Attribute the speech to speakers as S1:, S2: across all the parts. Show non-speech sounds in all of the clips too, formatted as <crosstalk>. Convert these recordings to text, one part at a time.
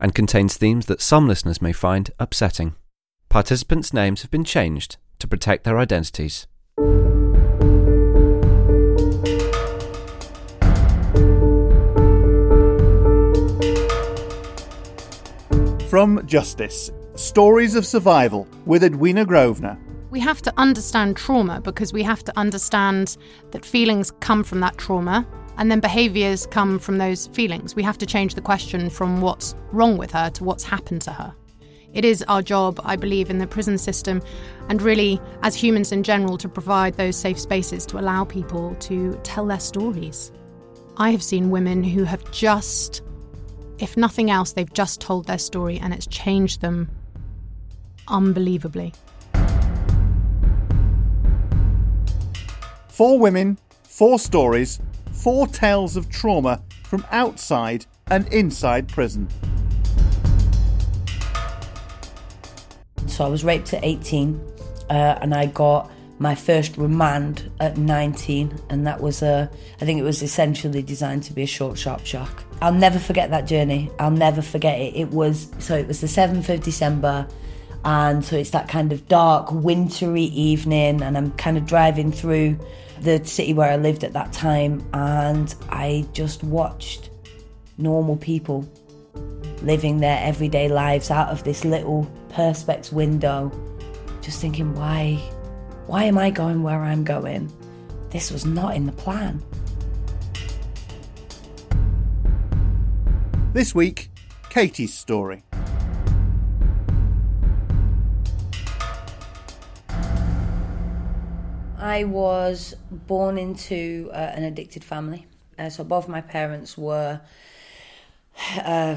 S1: and contains themes that some listeners may find upsetting. Participants' names have been changed to protect their identities.
S2: From Justice Stories of Survival with Edwina Grosvenor.
S3: We have to understand trauma because we have to understand that feelings come from that trauma and then behaviours come from those feelings. We have to change the question from what's wrong with her to what's happened to her. It is our job, I believe, in the prison system and really as humans in general to provide those safe spaces to allow people to tell their stories. I have seen women who have just, if nothing else, they've just told their story and it's changed them unbelievably.
S2: Four women, four stories, four tales of trauma from outside and inside prison.
S4: So I was raped at 18 uh, and I got my first remand at 19 and that was a I think it was essentially designed to be a short sharp shock. I'll never forget that journey. I'll never forget it. It was so it was the 7th of December and so it's that kind of dark wintry evening and I'm kind of driving through the city where I lived at that time and I just watched normal people living their everyday lives out of this little perspex window just thinking why why am I going where I'm going this was not in the plan
S2: This week, Katie's story.
S4: I was born into uh, an addicted family. Uh, so both my parents were uh,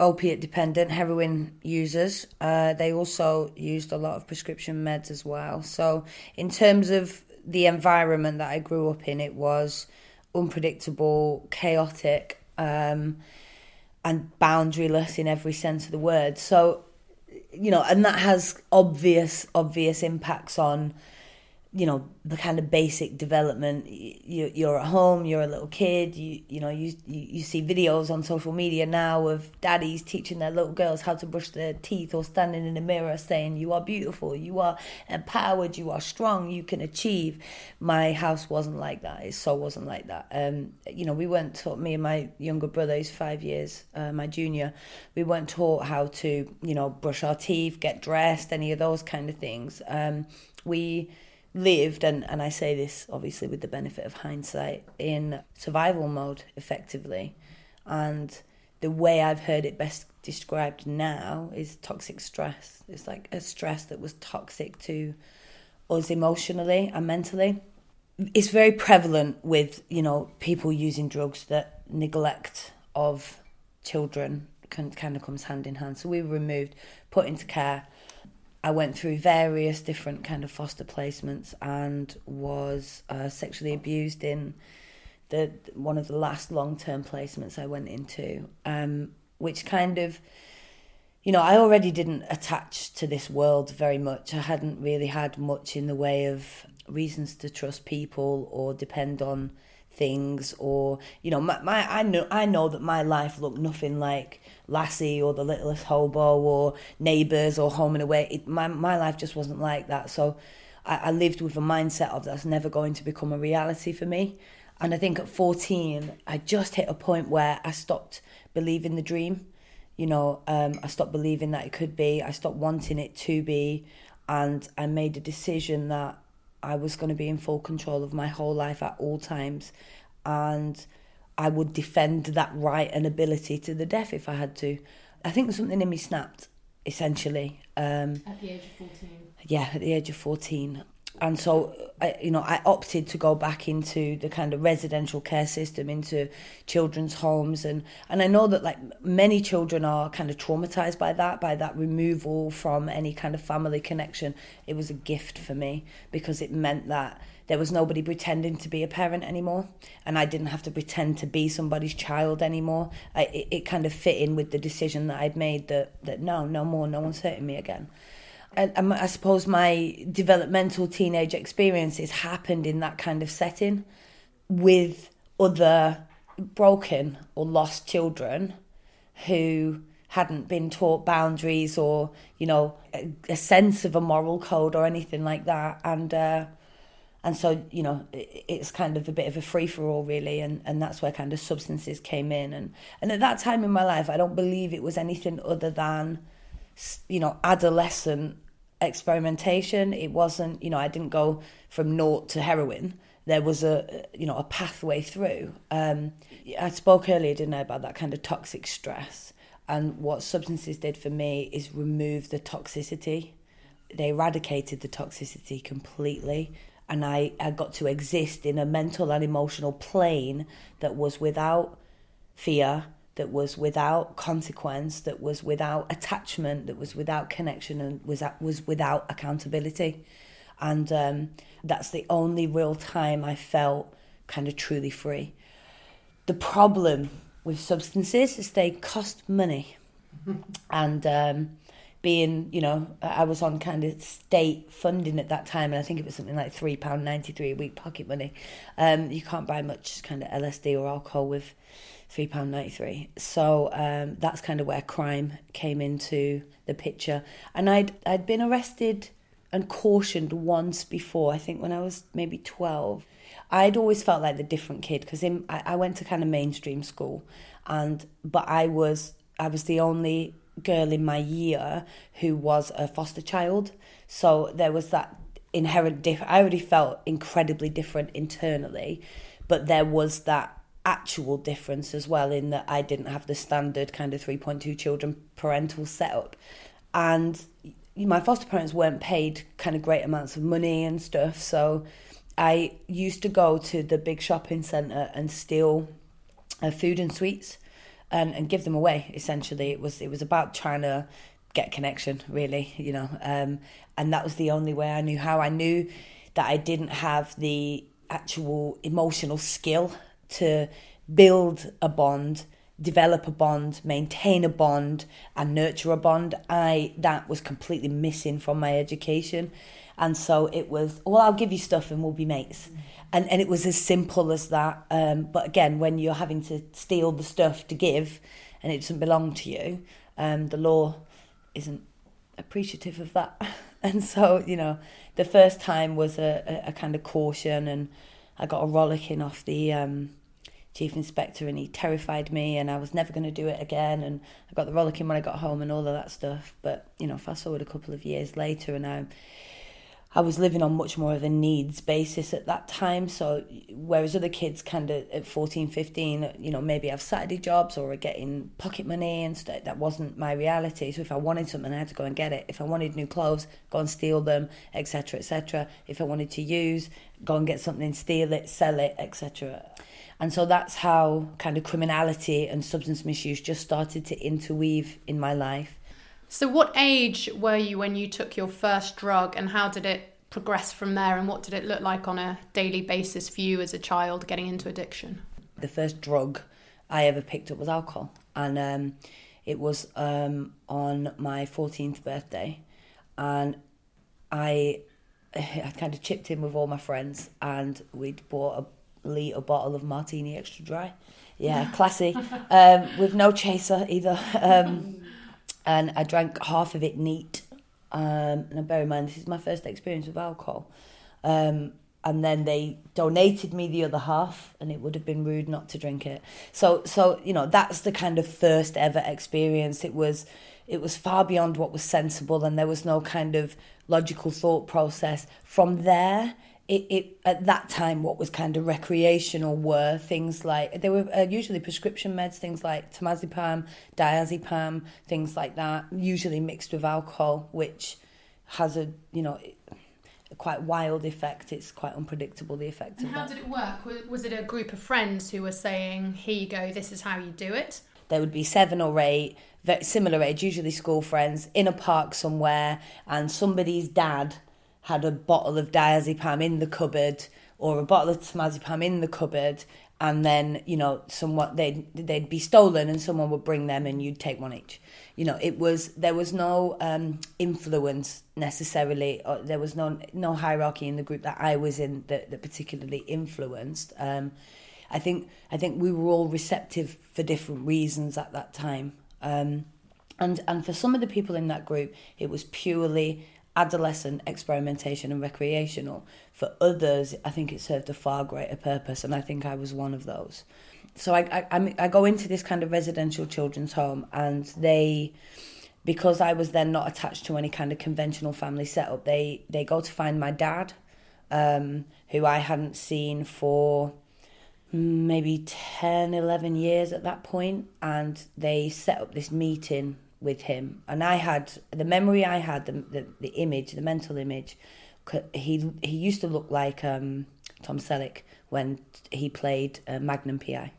S4: opiate dependent, heroin users. Uh, they also used a lot of prescription meds as well. So, in terms of the environment that I grew up in, it was unpredictable, chaotic, um, and boundaryless in every sense of the word. So, you know, and that has obvious, obvious impacts on you know the kind of basic development. You you're at home you're a little kid you you know you you see videos on social media now of daddies teaching their little girls how to brush their teeth or standing in a mirror saying you are beautiful you are empowered you are strong you can achieve. My house wasn't like that. It so wasn't like that. Um you know we weren't taught me and my younger brother who's 5 years uh, my junior we weren't taught how to you know brush our teeth get dressed any of those kind of things. Um we lived, and, and I say this obviously with the benefit of hindsight, in survival mode effectively. And the way I've heard it best described now is toxic stress. It's like a stress that was toxic to us emotionally and mentally. It's very prevalent with, you know, people using drugs that neglect of children can, kind of comes hand in hand. So we were removed, put into care, I went through various different kind of foster placements and was uh, sexually abused in the one of the last long term placements I went into, um, which kind of, you know, I already didn't attach to this world very much. I hadn't really had much in the way of reasons to trust people or depend on things or you know my, my I know I know that my life looked nothing like Lassie or The Littlest Hobo or Neighbours or Home and Away. It, my my life just wasn't like that. So I, I lived with a mindset of that's never going to become a reality for me. And I think at 14, I just hit a point where I stopped believing the dream. You know, um, I stopped believing that it could be. I stopped wanting it to be. And I made a decision that I was going to be in full control of my whole life at all times. And I would defend that right and ability to the death if I had to. I think something in me snapped, essentially.
S3: Um, at the age of 14?
S4: Yeah, at the age of 14 and so I, you know I opted to go back into the kind of residential care system into children's homes and and I know that like many children are kind of traumatized by that by that removal from any kind of family connection it was a gift for me because it meant that there was nobody pretending to be a parent anymore and I didn't have to pretend to be somebody's child anymore. I, it, it kind of fit in with the decision that I'd made that that no no more no one's hurting me again. And I suppose my developmental teenage experiences happened in that kind of setting with other broken or lost children who hadn't been taught boundaries or you know a, a sense of a moral code or anything like that. And uh, and so you know it's kind of a bit of a free for all really and and that's where kind of substances came in and and at that time in my life I don't believe it was anything other than you know, adolescent experimentation. It wasn't, you know, I didn't go from naught to heroin. There was a, you know, a pathway through. Um, I spoke earlier, didn't I, about that kind of toxic stress. And what substances did for me is remove the toxicity. They eradicated the toxicity completely. And I, I got to exist in a mental and emotional plane that was without fear, that was without consequence, that was without attachment, that was without connection, and was was without accountability. And um, that's the only real time I felt kind of truly free. The problem with substances is they cost money, <laughs> and um, being you know I was on kind of state funding at that time, and I think it was something like three pound ninety three a week pocket money. Um, you can't buy much kind of LSD or alcohol with £3.93. So um, that's kind of where crime came into the picture. And I'd, I'd been arrested and cautioned once before, I think when I was maybe 12. I'd always felt like the different kid because I, I went to kind of mainstream school, and but I was I was the only girl in my year who was a foster child, so there was that inherent diff. I already felt incredibly different internally, but there was that actual difference as well in that I didn't have the standard kind of 3.2 children parental setup. And my foster parents weren't paid kind of great amounts of money and stuff. So I used to go to the big shopping centre and steal uh, food and sweets and, and give them away. Essentially, it was it was about trying to get connection, really, you know. Um, and that was the only way I knew how. I knew that I didn't have the actual emotional skill to build a bond develop a bond maintain a bond and nurture a bond i that was completely missing from my education and so it was well i'll give you stuff and we'll be mates and and it was as simple as that. Um, but again when you're having to steal the stuff to give and it doesn't belong to you um, the law isn't appreciative of that. <laughs> And so you know the first time was a, a, a kind of caution and i got a rollicking off the um, chief inspector and he terrified me and I was never going to do it again. And I got the rollicking when I got home and all of that stuff. But you know fast forward a couple of years later and I I was living on much more of a needs basis at that time. So whereas other kids kind of at 14 15 you know maybe have Saturday jobs or are getting pocket money and stuff that wasn't my reality. So if I wanted something I had to go and get it. If I wanted new clothes go and steal them etc etc if I wanted to use go and get something steal it sell it etc and so that's how kind of criminality and substance misuse just started to interweave in my life.
S3: So, what age were you when you took your first drug, and how did it progress from there? And what did it look like on a daily basis for you as a child getting into addiction?
S4: The first drug I ever picked up was alcohol, and um, it was um, on my 14th birthday. And I, <laughs> I kind of chipped in with all my friends, and we'd bought a litre bottle of martini extra dry. Yeah, <laughs> classy. um, with no chaser either. <laughs> Um, and I drank half of it neat Um, and bear in mind, this is my first experience with alcohol. Um, and then they donated me the other half, and it would have been rude not to drink it. So, so you know, that's the kind of first ever experience. It was, it was far beyond what was sensible, and there was no kind of logical thought process. From there, it, it at that time what was kind of recreational were things like they were uh, usually prescription meds things like temazepam diazepam things like that usually mixed with alcohol which has a you know a quite wild effect. It's quite unpredictable the effect
S3: and
S4: of
S3: how
S4: that.
S3: did it work? Was it a group of friends who were saying here you go this is how you do it
S4: there would be seven or eight very similar age usually school friends in a park somewhere and somebody's dad had a bottle of diazepam in the cupboard or a bottle of temazepam in the cupboard and then you know somewhat they'd they'd be stolen and someone would bring them and you'd take one each. You know it was there was no um, influence necessarily or there was no no hierarchy in the group that I was in that, that particularly influenced. Um, I think I think we were all receptive for different reasons at that time. Um, and and for some of the people in that group it was purely adolescent experimentation and recreational. For others, I think it served a far greater purpose, and I think I was one of those. So I, I, I go into this kind of residential children's home, and they, because I was then not attached to any kind of conventional family setup, they, they go to find my dad, um, who I hadn't seen for maybe 10, 11 years at that point, and they set up this meeting with him, and I had the memory I had, the the, the image, the mental image. He he used to look like um, Tom Selleck when he played uh, Magnum PI.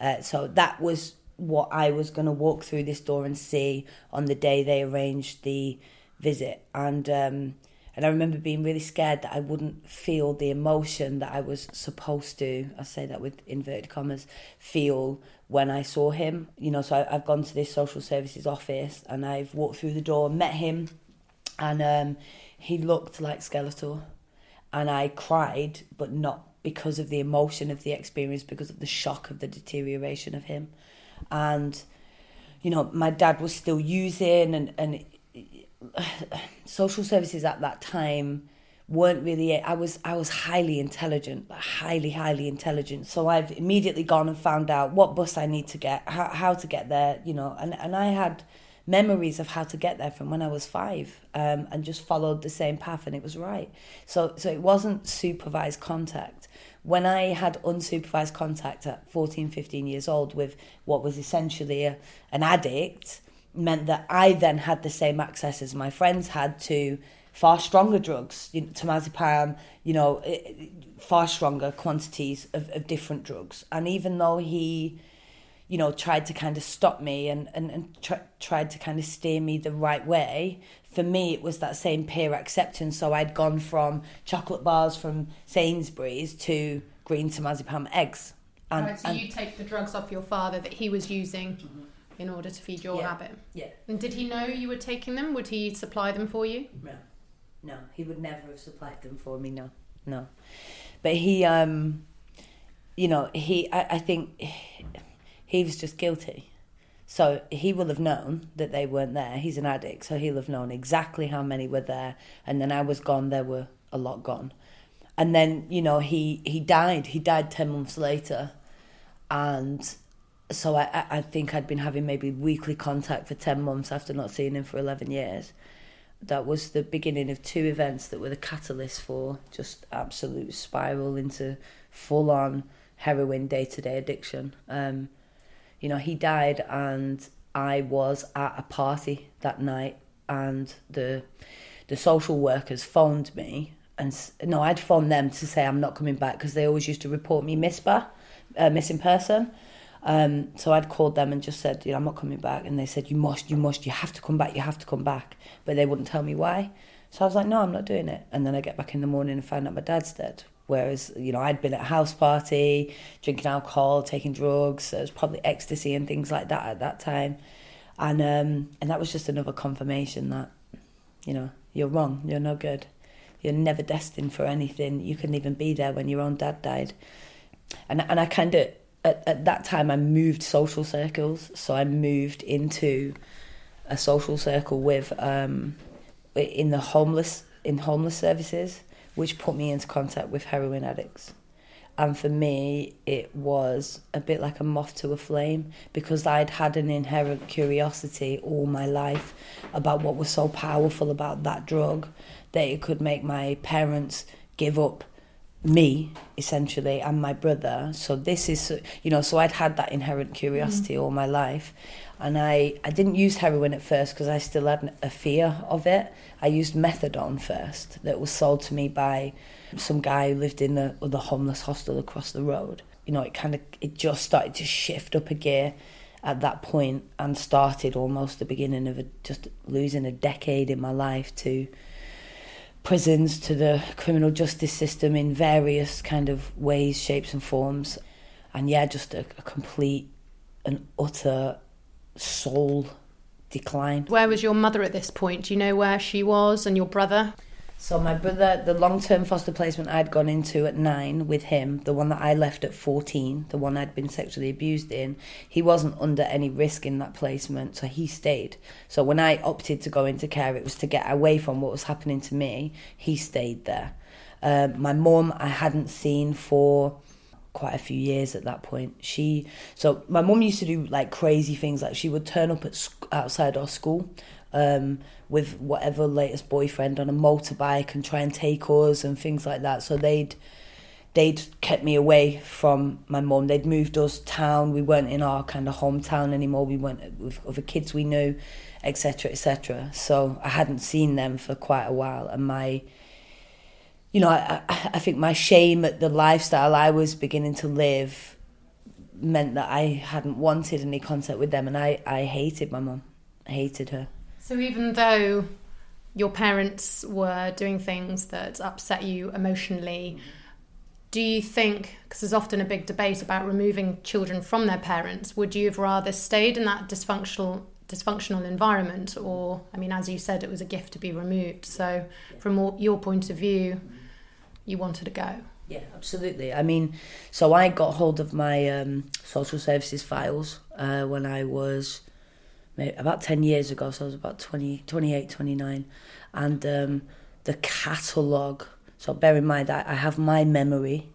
S4: Uh, so that was what I was going to walk through this door and see on the day they arranged the visit, and um, and I remember being really scared that I wouldn't feel the emotion that I was supposed to. I say that with inverted commas, feel when I saw him. You know, so I, have gone to this social services office and I've walked through the door, met him, and um, he looked like Skeletor. And I cried, but not because of the emotion of the experience, because of the shock of the deterioration of him. And, you know, my dad was still using, and, and <sighs> social services at that time weren't really I was I was highly intelligent, highly highly intelligent. So I've immediately gone and found out what bus I need to get, how how to get there, you know, and and I had memories of how to get there from when I was five, um, and just followed the same path, and it was right. So so it wasn't supervised contact. When I had unsupervised contact at 14, 15 years old with what was essentially a, an addict, meant that I then had the same access as my friends had to far stronger drugs, you know, temazepam, you know, far stronger quantities of, of different drugs. And even though he, you know, tried to kind of stop me and, and, and tr- tried to kind of steer me the right way, for me it was that same peer acceptance. So I'd gone from chocolate bars from Sainsbury's to green temazepam eggs.
S3: And, right, so and, you take the drugs off your father that he was using mm-hmm. in order to feed your
S4: yeah,
S3: habit.
S4: Yeah.
S3: And did he know you were taking them? Would he supply them for you?
S4: No no, he would never have supplied them for me. No, no. But he, um, you know, he. I, I think he was just guilty. So he will have known that they weren't there. He's an addict, so he'll have known exactly how many were there. And then I was gone. There were a lot gone. And then you know he he died. He died ten months later, and so I I think I'd been having maybe weekly contact for ten months after not seeing him for eleven years that was the beginning of two events that were the catalyst for just absolute spiral into full on heroin day to day addiction. Um, you know, he died, and I was at a party that night, and the the social workers phoned me, and no, I'd phoned them to say I'm not coming back because they always used to report me mispa, uh, missing person. Um, so I'd called them and just said, you know, I'm not coming back. And they said, you must, you must, you have to come back, you have to come back. But they wouldn't tell me why. So I was like, no, I'm not doing it. And then I get back in the morning and find out my dad's dead. Whereas, you know, I'd been at a house party, drinking alcohol, taking drugs. So it was probably ecstasy and things like that at that time. And um, and that was just another confirmation that, you know, you're wrong, you're no good. You're never destined for anything. You couldn't even be there when your own dad died. And and I kind of at, at that time I moved social circles, so I moved into a social circle with um, in the homeless in homeless services, which put me into contact with heroin addicts. And for me, it was a bit like a moth to a flame because I'd had an inherent curiosity all my life about what was so powerful about that drug that it could make my parents give up me essentially and my brother. So this is you know so i'd had that inherent curiosity mm. all my life. And i i didn't use heroin at first because i still had a fear of it. I used methadone first that was sold to me by some guy who lived in the, the homeless hostel across the road. You know it kind of it just started to shift up a gear at that point and started almost the beginning of a, just losing a decade in my life to prisons to the criminal justice system in various kind of ways, shapes, and forms. And yeah, just a, a complete and utter soul decline.
S3: Where was your mother at this point? Do you know where she was and your brother?
S4: So my brother, the long-term foster placement I'd gone into at nine with him, the one that I left at 14, the one I'd been sexually abused in, he wasn't under any risk in that placement, so he stayed. So when I opted to go into care, it was to get away from what was happening to me. He stayed there. Uh, my mum, I hadn't seen for quite a few years at that point. She so my mum used to do like crazy things like she would turn up at outside our school um, with whatever latest boyfriend on a motorbike and try and take us and things like that. So they'd they'd kept me away from my mum. They'd moved us town. We weren't in our kind of hometown anymore. We went with other kids we knew, etc., etc. So I hadn't seen them for quite a while, and my you know, I, I think my shame at the lifestyle I was beginning to live meant that I hadn't wanted any contact with them, and I, I hated my mum. I hated her.
S3: So even though your parents were doing things that upset you emotionally, do you think, because there's often a big debate about removing children from their parents, would you have rather stayed in that dysfunctional dysfunctional environment? Or i mean as you said it was a gift to be removed. So from your point of view you wanted to go.
S4: Yeah absolutely. I mean so i got hold of my um, social services files uh, when i was about 10 years ago, so I was about 20, 28, 29. And um, the catalogue, so bear in mind, I, I have my memory,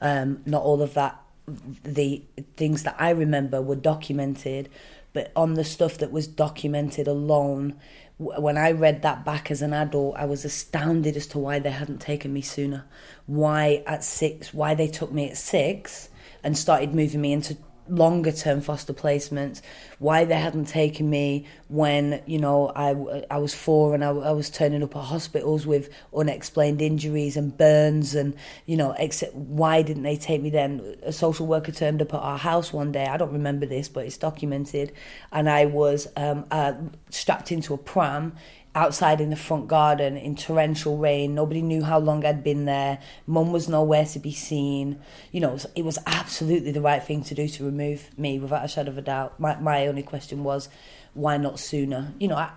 S4: um, not all of that, the things that I remember were documented, but on the stuff that was documented alone, when I read that back as an adult, I was astounded as to why they hadn't taken me sooner. Why at six, why they took me at six and started moving me into longer term foster placements, why they hadn't taken me when, you know, I, I was four and I, I was turning up at hospitals with unexplained injuries and burns and, you know, except why didn't they take me then? A social worker turned up at our house one day, I don't remember this, but it's documented, and I was um, uh, strapped into a pram outside in the front garden in torrential rain. Nobody knew how long I'd been there. Mum was nowhere to be seen. You know, it was absolutely the right thing to do to remove me without a shadow of a doubt. My, my only question was, why not sooner? You know, I,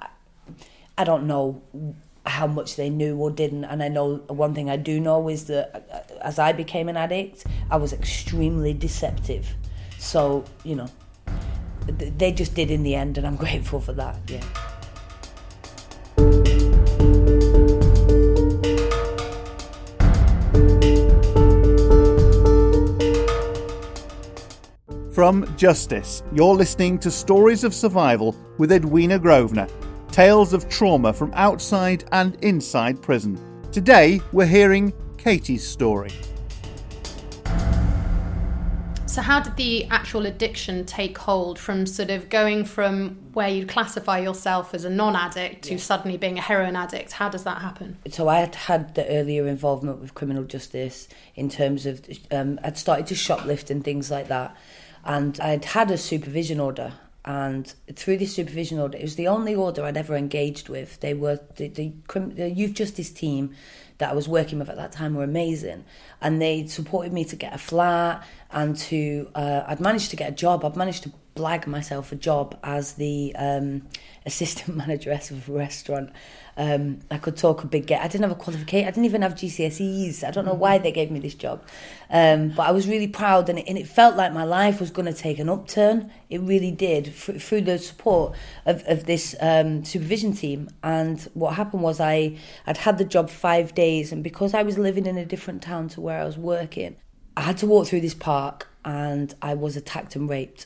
S4: I don't know how much they knew or didn't. And I know one thing I do know is that uh, as I became an addict, I was extremely deceptive. So, you know, they just did in the end, and I'm <laughs> grateful for that. Yeah.
S2: From Justice, you're listening to Stories of Survival with Edwina Grosvenor, tales of trauma from outside and inside prison. Today, we're hearing Katie's story.
S3: So, how did the actual addiction take hold from sort of going from where you classify yourself as a non addict to yeah. suddenly being a heroin addict? How does that happen?
S4: So, I had had the earlier involvement with criminal justice in terms of um, I'd started to shoplift and things like that. And I'd had a supervision order and through this supervision order, it was the only order I'd ever engaged with. They were the, the, the, youth justice team that I was working with at that time were amazing, and they supported me to get a flat and to uh, I'd managed to get a job. I'd managed to blag myself a job as the um, assistant <laughs> manageress of a restaurant. Um, I could talk a big get. I didn't have a qualification. I didn't even have GCSEs. I don't know why they gave me this job, um, but I was really proud, and it, and it felt like my life was going to take an upturn. It really did f- through the support of, of this um, supervision team. And what happened was I I'd had the job five days, and because I was living in a different town to where I was working, I had to walk through this park, and I was attacked and raped.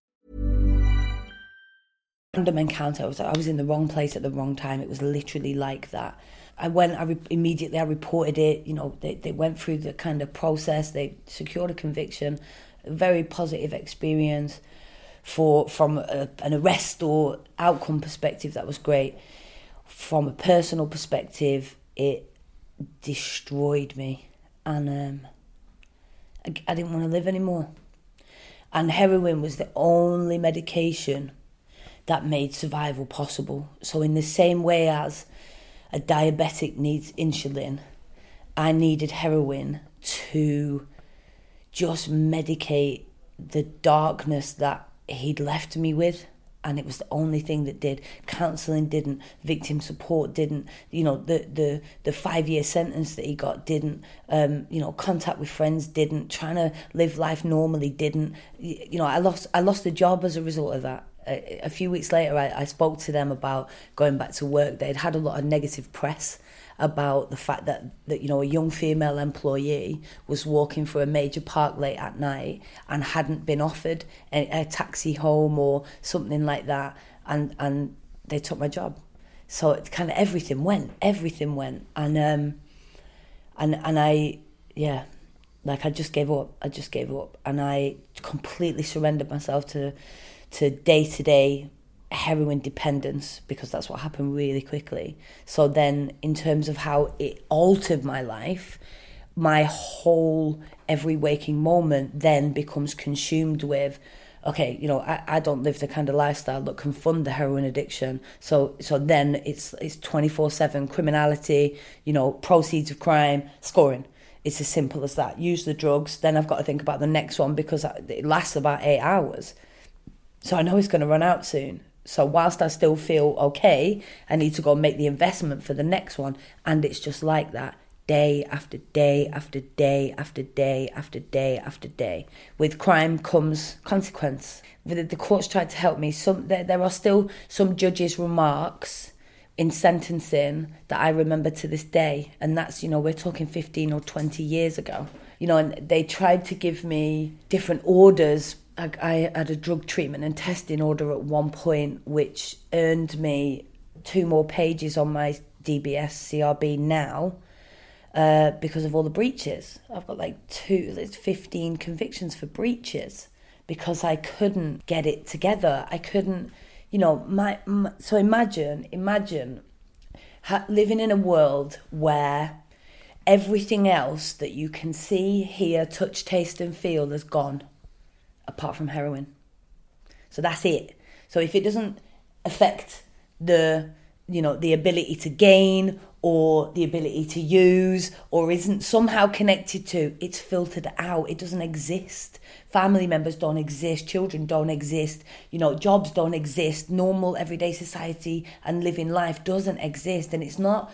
S4: Random encounter. I was, I was in the wrong place at the wrong time. It was literally like that. I went, I re- immediately, I reported it. You know, they, they went through the kind of process. They secured a conviction. A very positive experience for from a, an arrest or outcome perspective. That was great. From a personal perspective, it destroyed me, and um, I, I didn't want to live anymore. And heroin was the only medication that made survival possible. So, in the same way as a diabetic needs insulin, I needed heroin to just medicate the darkness that he'd left me with. And it was the only thing that did. Counselling didn't. Victim support didn't. You know, the the the five year sentence that he got didn't. Um, you know, contact with friends didn't. Trying to live life normally didn't. You know, I lost I lost a job as a result of that a, few weeks later, I, I spoke to them about going back to work. They'd had a lot of negative press about the fact that, that you know a young female employee was walking through a major park late at night and hadn't been offered a, a taxi home or something like that, and and they took my job. So it kind of everything went, everything went, and um, and and I yeah, like I just gave up. I just gave up, and I completely surrendered myself to to day to day heroin dependence because that's what happened really quickly. So then, in terms of how it altered my life, my whole every waking moment then becomes consumed with okay you know I, I don't live the kind of lifestyle that can fund the heroin addiction. So so then it's it's 24/7 criminality you know proceeds of crime scoring. It's as simple as that. Use the drugs. Then I've got to think about the next one because it lasts about 8 hours so I know it's going to run out soon. So whilst I still feel okay, I need to go and make the investment for the next one. And it's just like that day after day after day after day after day after day. With crime comes consequence. The, courts tried to help me. Some there, there are still some judges' remarks in sentencing that I remember to this day, and that's you know we're talking fifteen or twenty years ago you know, and they tried to give me different orders. I, I had a drug treatment and testing order at one point, which earned me two more pages on my DBS CRB now uh, because of all the breaches. I've got like two, there's 15 convictions for breaches because I couldn't get it together. I couldn't, you know, my, my so imagine, imagine ha- living in a world where everything else that you can see, hear, touch, taste, and feel is gone, apart from heroin. So that's it. So if it doesn't affect the you know the ability to gain or the ability to use or isn't somehow connected to it's filtered out. It doesn't exist. Family members don't exist. Children don't exist. You know jobs don't exist. Normal everyday society and living life doesn't exist. And it's not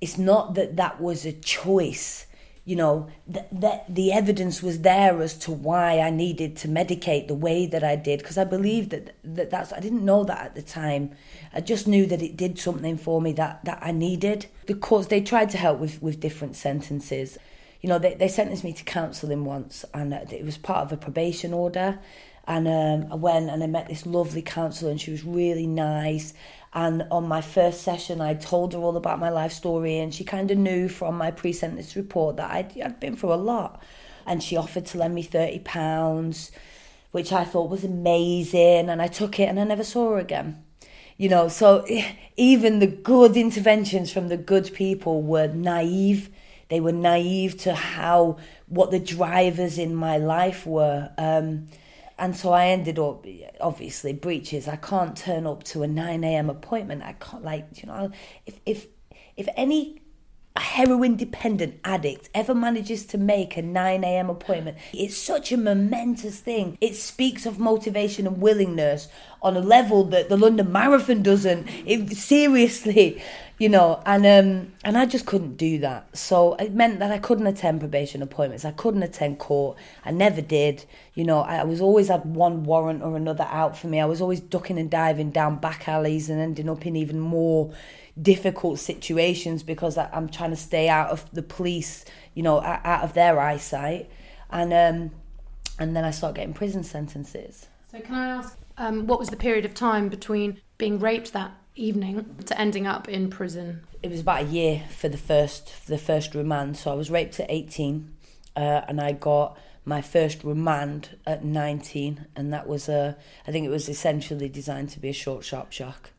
S4: it's not that that was a choice you know that the evidence was there as to why I needed to medicate the way that I did because I believed that, that that's I didn't know that at the time. I just knew that it did something for me that that I needed. The courts they tried to help with with different sentences. You know they, they sentenced me to counselling once and it was part of a probation order. And um, I went and I met this lovely counsellor and she was really nice and on my first session, I told her all about my life story, and she kind of knew from my pre sentence report that I'd, I'd been through a lot. And she offered to lend me £30, which I thought was amazing. And I took it and I never saw her again. You know, so <laughs> even the good interventions from the good people were naive. They were naive to how, what the drivers in my life were. Um, and so I ended up obviously breaches. I can't turn up to a nine a.m. appointment. I can't like you know if if if any heroin dependent addict ever manages to make a 9 a.m. appointment, it's such a momentous thing. It speaks of motivation and willingness on a level that the London Marathon doesn't. It seriously, you know, and um, and I just couldn't do that. So it meant that I couldn't attend probation appointments. I couldn't attend court. I never did. You know, I was always had one warrant or another out for me. I was always ducking and diving down back alleys and ending up in even more difficult situations because I, am trying to stay out of the police, you know, out of their eyesight, and um, and then I start getting prison sentences.
S3: So can I ask, um, what was the period of time between being raped that evening to ending up in prison?
S4: It was about a year for the first for the first remand. So I was raped at 18, uh, and I got my first remand at 19, and that was a I think it was essentially designed to be a short, sharp shock.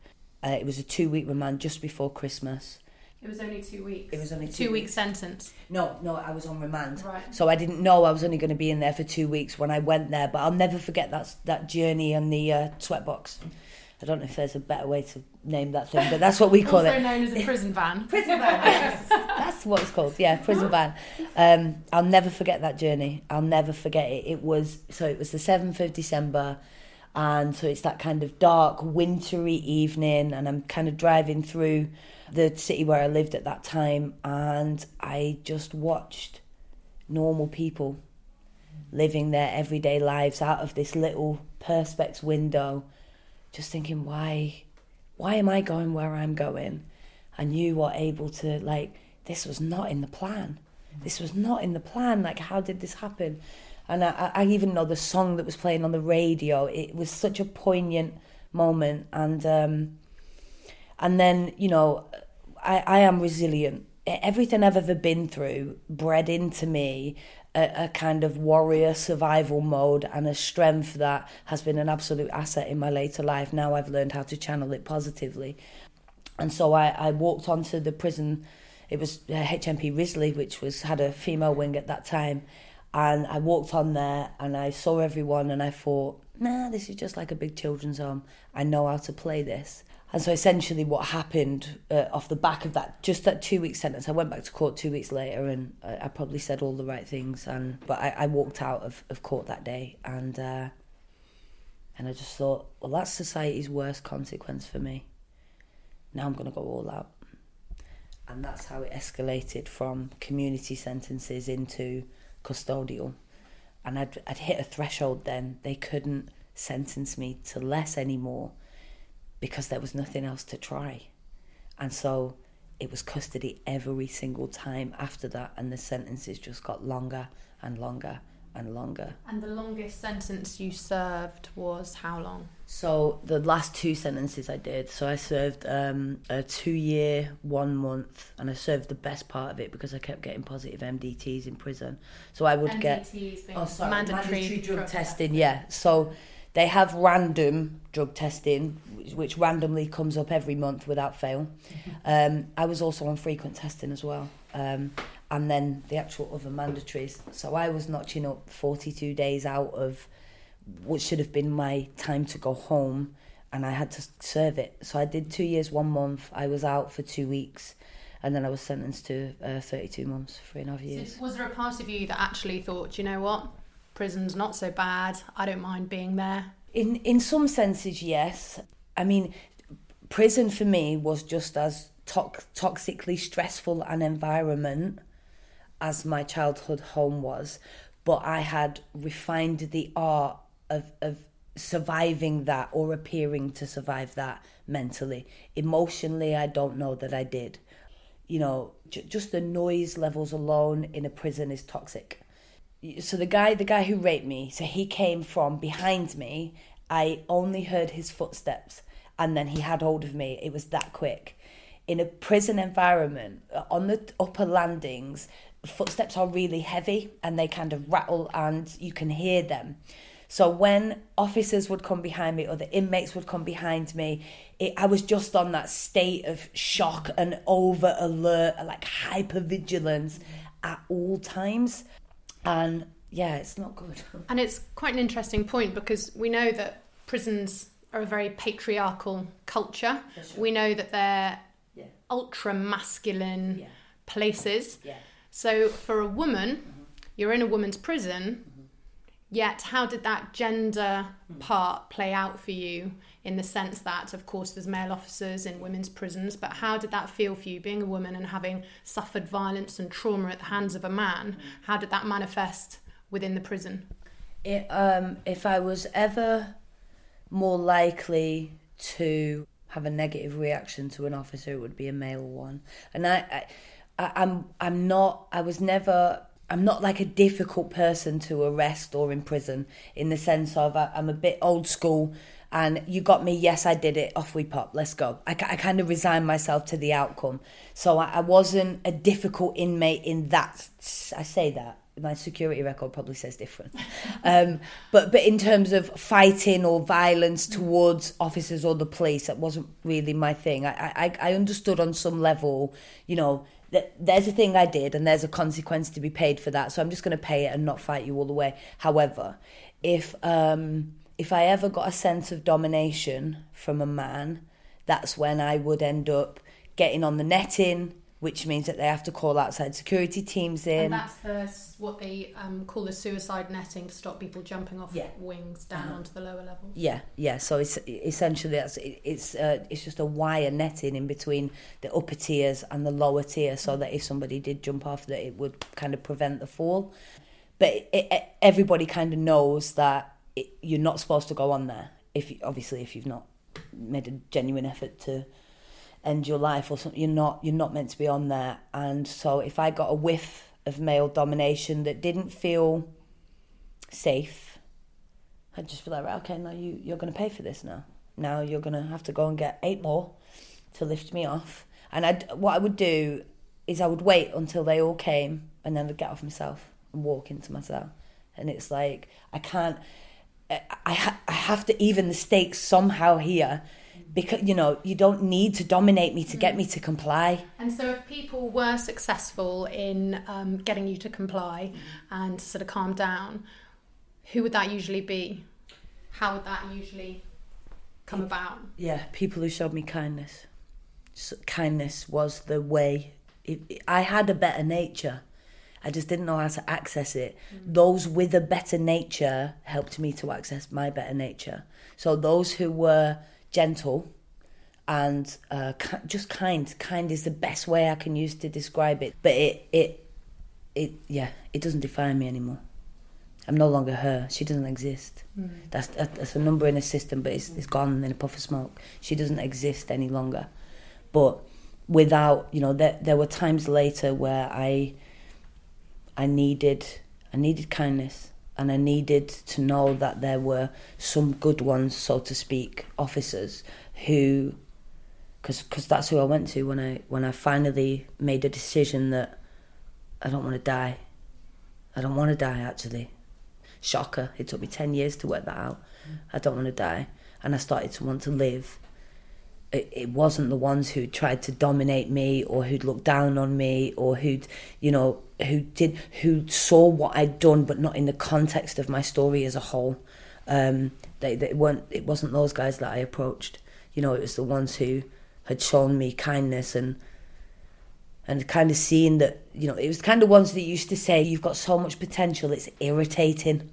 S4: Uh, it was a two week remand just before Christmas.
S3: It was only two weeks.
S4: It was only
S3: two, two week sentence.
S4: No, no, I was on remand.
S3: Right.
S4: So I didn't know I was only going to be in there for two weeks when I went there. But I'll never forget that that journey on the uh, sweatbox. I don't know if there's a better way to name that thing, but that's what we call
S3: also
S4: it.
S3: Also known as a prison van. <laughs>
S4: prison van, yes. that's what it's called. Yeah, prison van. Um, I'll never forget that journey. I'll never forget it. It was so. It was the seventh of December and so it's that kind of dark wintry evening and i'm kind of driving through the city where i lived at that time and i just watched normal people living their everyday lives out of this little perspex window just thinking why why am i going where i'm going? And you were able to like this was not in the plan. This was not in the plan. Like how did this happen? And I, I even know the song that was playing on the radio. It was such a poignant moment, and um, and then you know, I, I am resilient. Everything I've ever been through bred into me a, a kind of warrior survival mode and a strength that has been an absolute asset in my later life. Now I've learned how to channel it positively, and so I, I walked onto the prison. It was uh, HMP Risley, which was had a female wing at that time and I walked on there and I saw everyone and I thought, nah, this is just like a big children's home. I know how to play this. And so essentially, what happened uh, off the back of that, just that two week sentence, I went back to court two weeks later, and I, I probably said all the right things. And but I, I walked out of, of court that day, and uh, and I just thought, well, that's society's worst consequence for me. Now I'm going to go all out, and that's how it escalated from community sentences into custodial. And I'd, I'd hit a threshold then. They couldn't sentence me to less anymore because there was nothing else to try. And so it was custody every single time after that, and the sentences just got longer and longer and longer.
S3: And the longest sentence you served was how long?
S4: So the last two sentences I did, so I served um, a two-year, one month, and I served the best part of it because I kept getting positive MDTs in prison. So I would get
S3: MDTs being
S4: oh sorry
S3: mandatory,
S4: mandatory, drug,
S3: drug
S4: testing. Yeah, so they have random drug testing, which- randomly comes up every month without fail. Um, I was also on frequent testing as well. Um, and then the actual other mandatories. So I was notching up 42 days out of what should have been my time to go home, and I had to serve it. So I did two years, one month. I was out for two weeks, and then I was sentenced to uh, 32 months, three and a half years.
S3: So was there a part of you that actually thought, you know what, prison's not so bad, I don't mind being there?
S4: In in some senses, yes. I mean, prison for me was just as tox- toxically stressful an environment as my childhood home was, but I had refined the art of of surviving that or appearing to survive that mentally. Emotionally, I don't know that I did. You know, j- just the noise levels alone in a prison is toxic so the guy the guy who raped me so he came from behind me. I only heard his footsteps and then he had hold of me. It was that quick. In a prison environment uh, on the upper landings footsteps are really heavy and they kind of rattle and you can hear them. So when officers would come behind me or the inmates would come behind me it, i was just on that state of shock and over alert like hyper vigilance at all times and yeah, it's not good. <laughs>
S3: And it's quite an interesting point because we know that prisons are a very patriarchal culture. We know that they're
S4: Yeah.
S3: ultra masculine
S4: Yeah.
S3: places.
S4: Yeah.
S3: So for a woman, mm-hmm. you're in a woman's prison. Mm-hmm. Yet, how did that gender mm. part play out for you in the sense that, of course, there's male officers in women's prisons, but how did that feel for you being a woman and having suffered violence and trauma at the hands of a man? How did that manifest within the prison?
S4: It, um, if I was ever more likely to have a negative reaction to an officer, it would be a male one. And I, I, I'm, I'm not. I was never. I'm not like a difficult person to arrest or imprison in the sense of I, I'm a bit old school. And you got me, yes, I did it, off we pop, let's go. I, I kind of resigned myself to the outcome. So I, I wasn't a difficult inmate in that. I say that my security record probably says different. <laughs> Um, but but in terms of fighting or violence towards officers or the police, that wasn't really my thing. I I, I understood on some level, you know, that there's a thing I did and there's a consequence to be paid for that. So I'm just going to pay it and not fight you all the way. However, if um, if I ever got a sense of domination from a man, that's when I would end up getting on the netting, which means that they have to call outside security teams in.
S3: And that's the, what they um, call the suicide netting to stop people jumping off
S4: Yeah.
S3: wings down onto the lower levels.
S4: Yeah, yeah. So it's essentially that's it's uh, it's just a wire netting in between the upper tiers and the lower tier, so that if somebody did jump off, that it would kind of prevent the fall. But it, it, everybody kind of knows that it, you're not supposed to go on there. If you, obviously if you've not made a genuine effort to end your life or something, you're not you're not meant to be on there. And so if I got a whiff of male domination that didn't feel safe, I'd just be like, right, okay, now you, you're going to pay for this now. Now you're going to have to go and get eight more to lift me off. And I'd, what I would do is I would wait until they all came and then I'd get off myself and walk into my cell. And it's like, I can't, I, I, ha- I have to even the stakes somehow here because, you know, you don't need to dominate me to get me to comply.
S3: And so, if people were successful in um, getting you to comply and sort of calm down, who would that usually be? How would that usually come about?
S4: Yeah, people who showed me kindness. S kindness was the way. It, it- I had a better nature. I just didn't know how to access it. Those with a better nature helped me to access my better nature. So those who were gentle and uh, just kind, kind is the best way I can use to describe it. But it, it, it, yeah, it doesn't define me anymore. I'm no longer her. She doesn't exist. That's that- that's a number in a system, but it's it's gone in a puff of smoke. She doesn't exist any longer. But without you know there there were times later where I I needed I needed kindness and I needed to know that there were some good ones so to speak officers who because cause that's who I went to when I when I finally made a decision that I don't want to die. I don't want to die actually. Shocker it took me 10 years to work that out. I don't want to die. And I started to want to live. It, it wasn't the ones who tried to dominate me or who'd look down on me or who'd you know who did who saw what I'd done but not in the context of my story as a whole. Um, they, they weren't it wasn't those guys that I approached. You know it was the ones who had shown me kindness and and kind of seeing that you know it was kind of ones that used to say you've got so much potential it's irritating.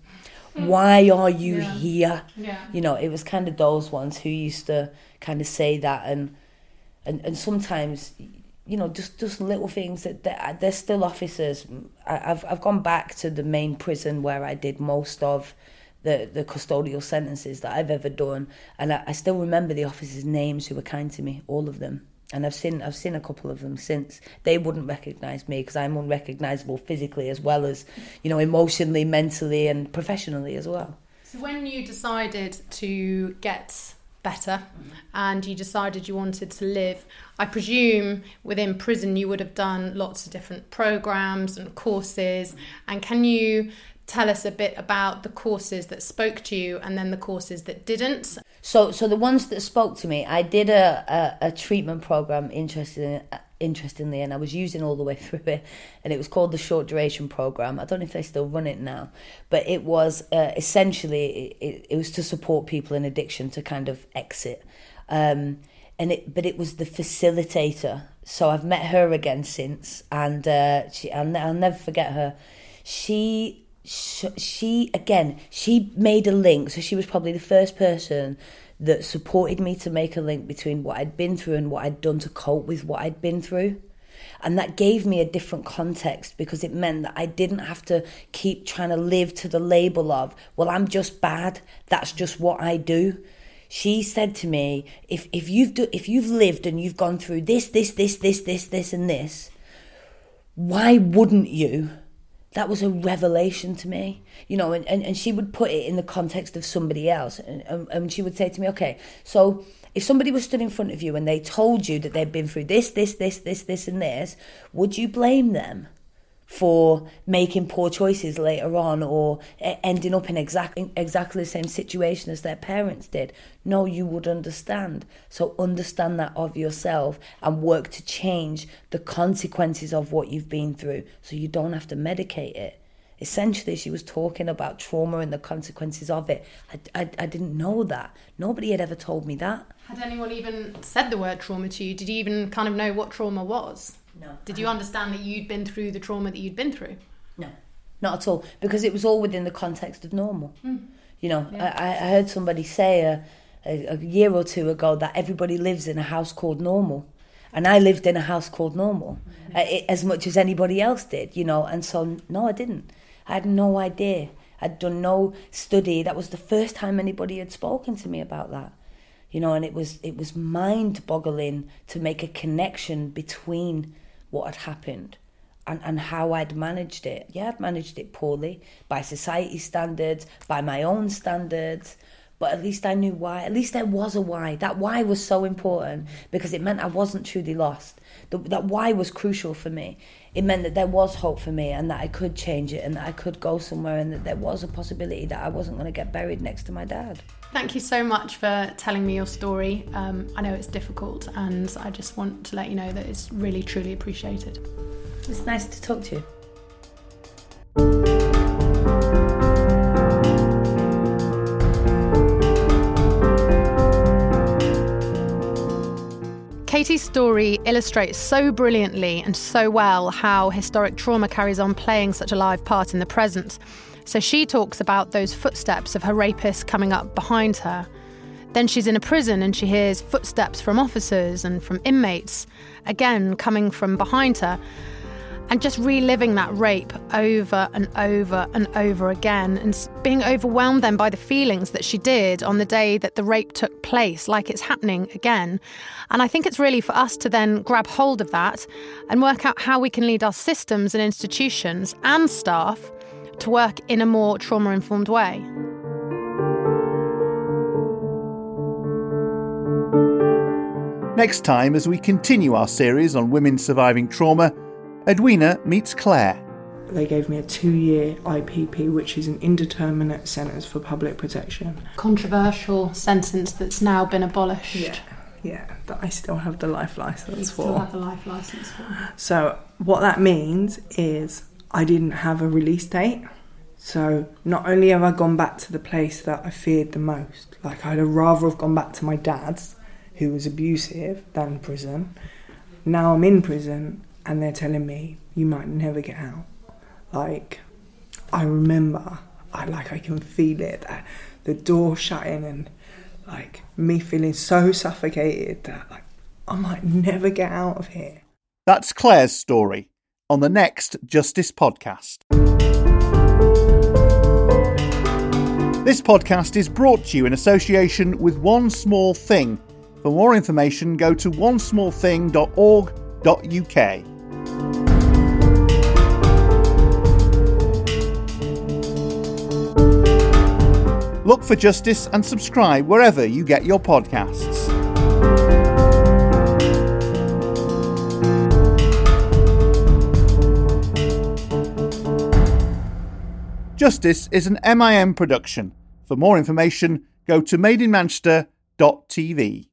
S4: Why are you
S3: Yeah.
S4: here?
S3: Yeah.
S4: you know it was kind of those ones who used to kind of say that and and and sometimes you know just just little things that they're, still officers. I, I've I've gone back to the main prison where I did most of the the custodial sentences that I've ever done. And I, I still remember the officers names who were kind to me all of them. And I've seen I've seen a couple of them since. They wouldn't recognize me because I'm unrecognizable physically as well as you know emotionally mentally and professionally as well.
S3: So when you decided to get better and you decided you wanted to live, I presume within prison you would have done lots of different programs and courses. And can you tell us a bit about the courses that spoke to you and then the courses that didn't?
S4: So, so the ones that spoke to me, I did a, a, a treatment program interesting, interestingly, and I was using all the way <laughs> through it, and it was called the short duration program. I don't know if they still run it now, but it was uh, essentially it, it was to support people in addiction to kind of exit, um, and it but it was the facilitator. So I've met her again since, and uh, she I'll, I'll never forget her. She sh- she again she made a link so she was probably the first person that supported me to make a link between what I'd been through and what I'd done to cope with what I'd been through. And that gave me a different context because it meant that I didn't have to keep trying to live to the label of well I'm just bad. That's just what I do. She said to me if if you've do, if you've lived and you've gone through this this this this this this and this why wouldn't you that was a revelation to me you know and, and, and she would put it in the context of somebody else. And, and, and she would say to me okay so if somebody was stood in front of you and they told you that they'd been through this this this this this and this would you blame them for making poor choices later on or ending up in exactly exactly the same situation as their parents did. No, you would understand. So understand that of yourself and work to change the consequences of what you've been through so you don't have to medicate it. Essentially, she was talking about trauma and the consequences of it. I, I, I didn't know that. Nobody had ever told me that.
S3: Had anyone even said the word trauma to you? Did you even kind of know what trauma was?
S4: No.
S3: Did you understand that you'd been through the trauma that you'd been through?
S4: No, not at all. Because it was all within the context of normal. You know, I, I heard somebody say a, a, a year or two ago that everybody lives in a house called normal. And I lived in a house called normal uh, it, as much as anybody else did, you know. And so, no, I didn't. I had no idea. I'd done no study. That was the first time anybody had spoken to me about that you know and it was it was mind boggling to make a connection between what had happened and, and how I'd managed it. Yeah, I'd managed it poorly by society standards, by my own standards, but at least I knew why. At least there was a why. That why was so important because it meant I wasn't truly lost. The, that why was crucial for me. It meant that there was hope for me and that I could change it and that I could go somewhere and that there was a possibility that I wasn't going to get buried next to my dad.
S3: Thank you so much for telling me your story. Um, I know it's difficult, and I just want to let you know that it's really, truly appreciated.
S4: It's nice to talk to you.
S3: Katie's story illustrates so brilliantly and so well how historic trauma carries on playing such a live part in the present. So she talks about those footsteps of her rapist coming up behind her. Then she's in a prison and she hears footsteps from officers and from inmates, again coming from behind her. And just reliving that rape over and over and over again and being overwhelmed then by the feelings that she did on the day that the rape took place like it's happening again. And i think it's really for us to then grab hold of that and work out how we can lead our systems and institutions and staff to work in a more trauma informed way.
S2: Next time, as we continue our series on women surviving trauma, Edwina meets Claire.
S5: They gave me a two year IPP, which is an indeterminate sentence for public protection.
S3: Controversial sentence that's now been abolished.
S5: Yeah, yeah, that I still have the life license for.
S3: still have the life license for.
S5: So, what that means is I didn't have a release date. So, not only have I gone back to the place that I feared the most, like I'd rather have gone back to my dad's, who was abusive, than prison. Now I'm in prison and they're telling me you might never get out. Like, I remember, I like I can feel it, that the door shutting and like me feeling so suffocated that like I might never get out of here.
S2: That's Claire's story on the next Justice podcast. This podcast is brought to you in association with One Small Thing. For more information, go to onesmallthing.org.uk. Look for Justice and subscribe wherever you get your podcasts. Justice is an MIM production. For more information, go to madeinmanchester.tv.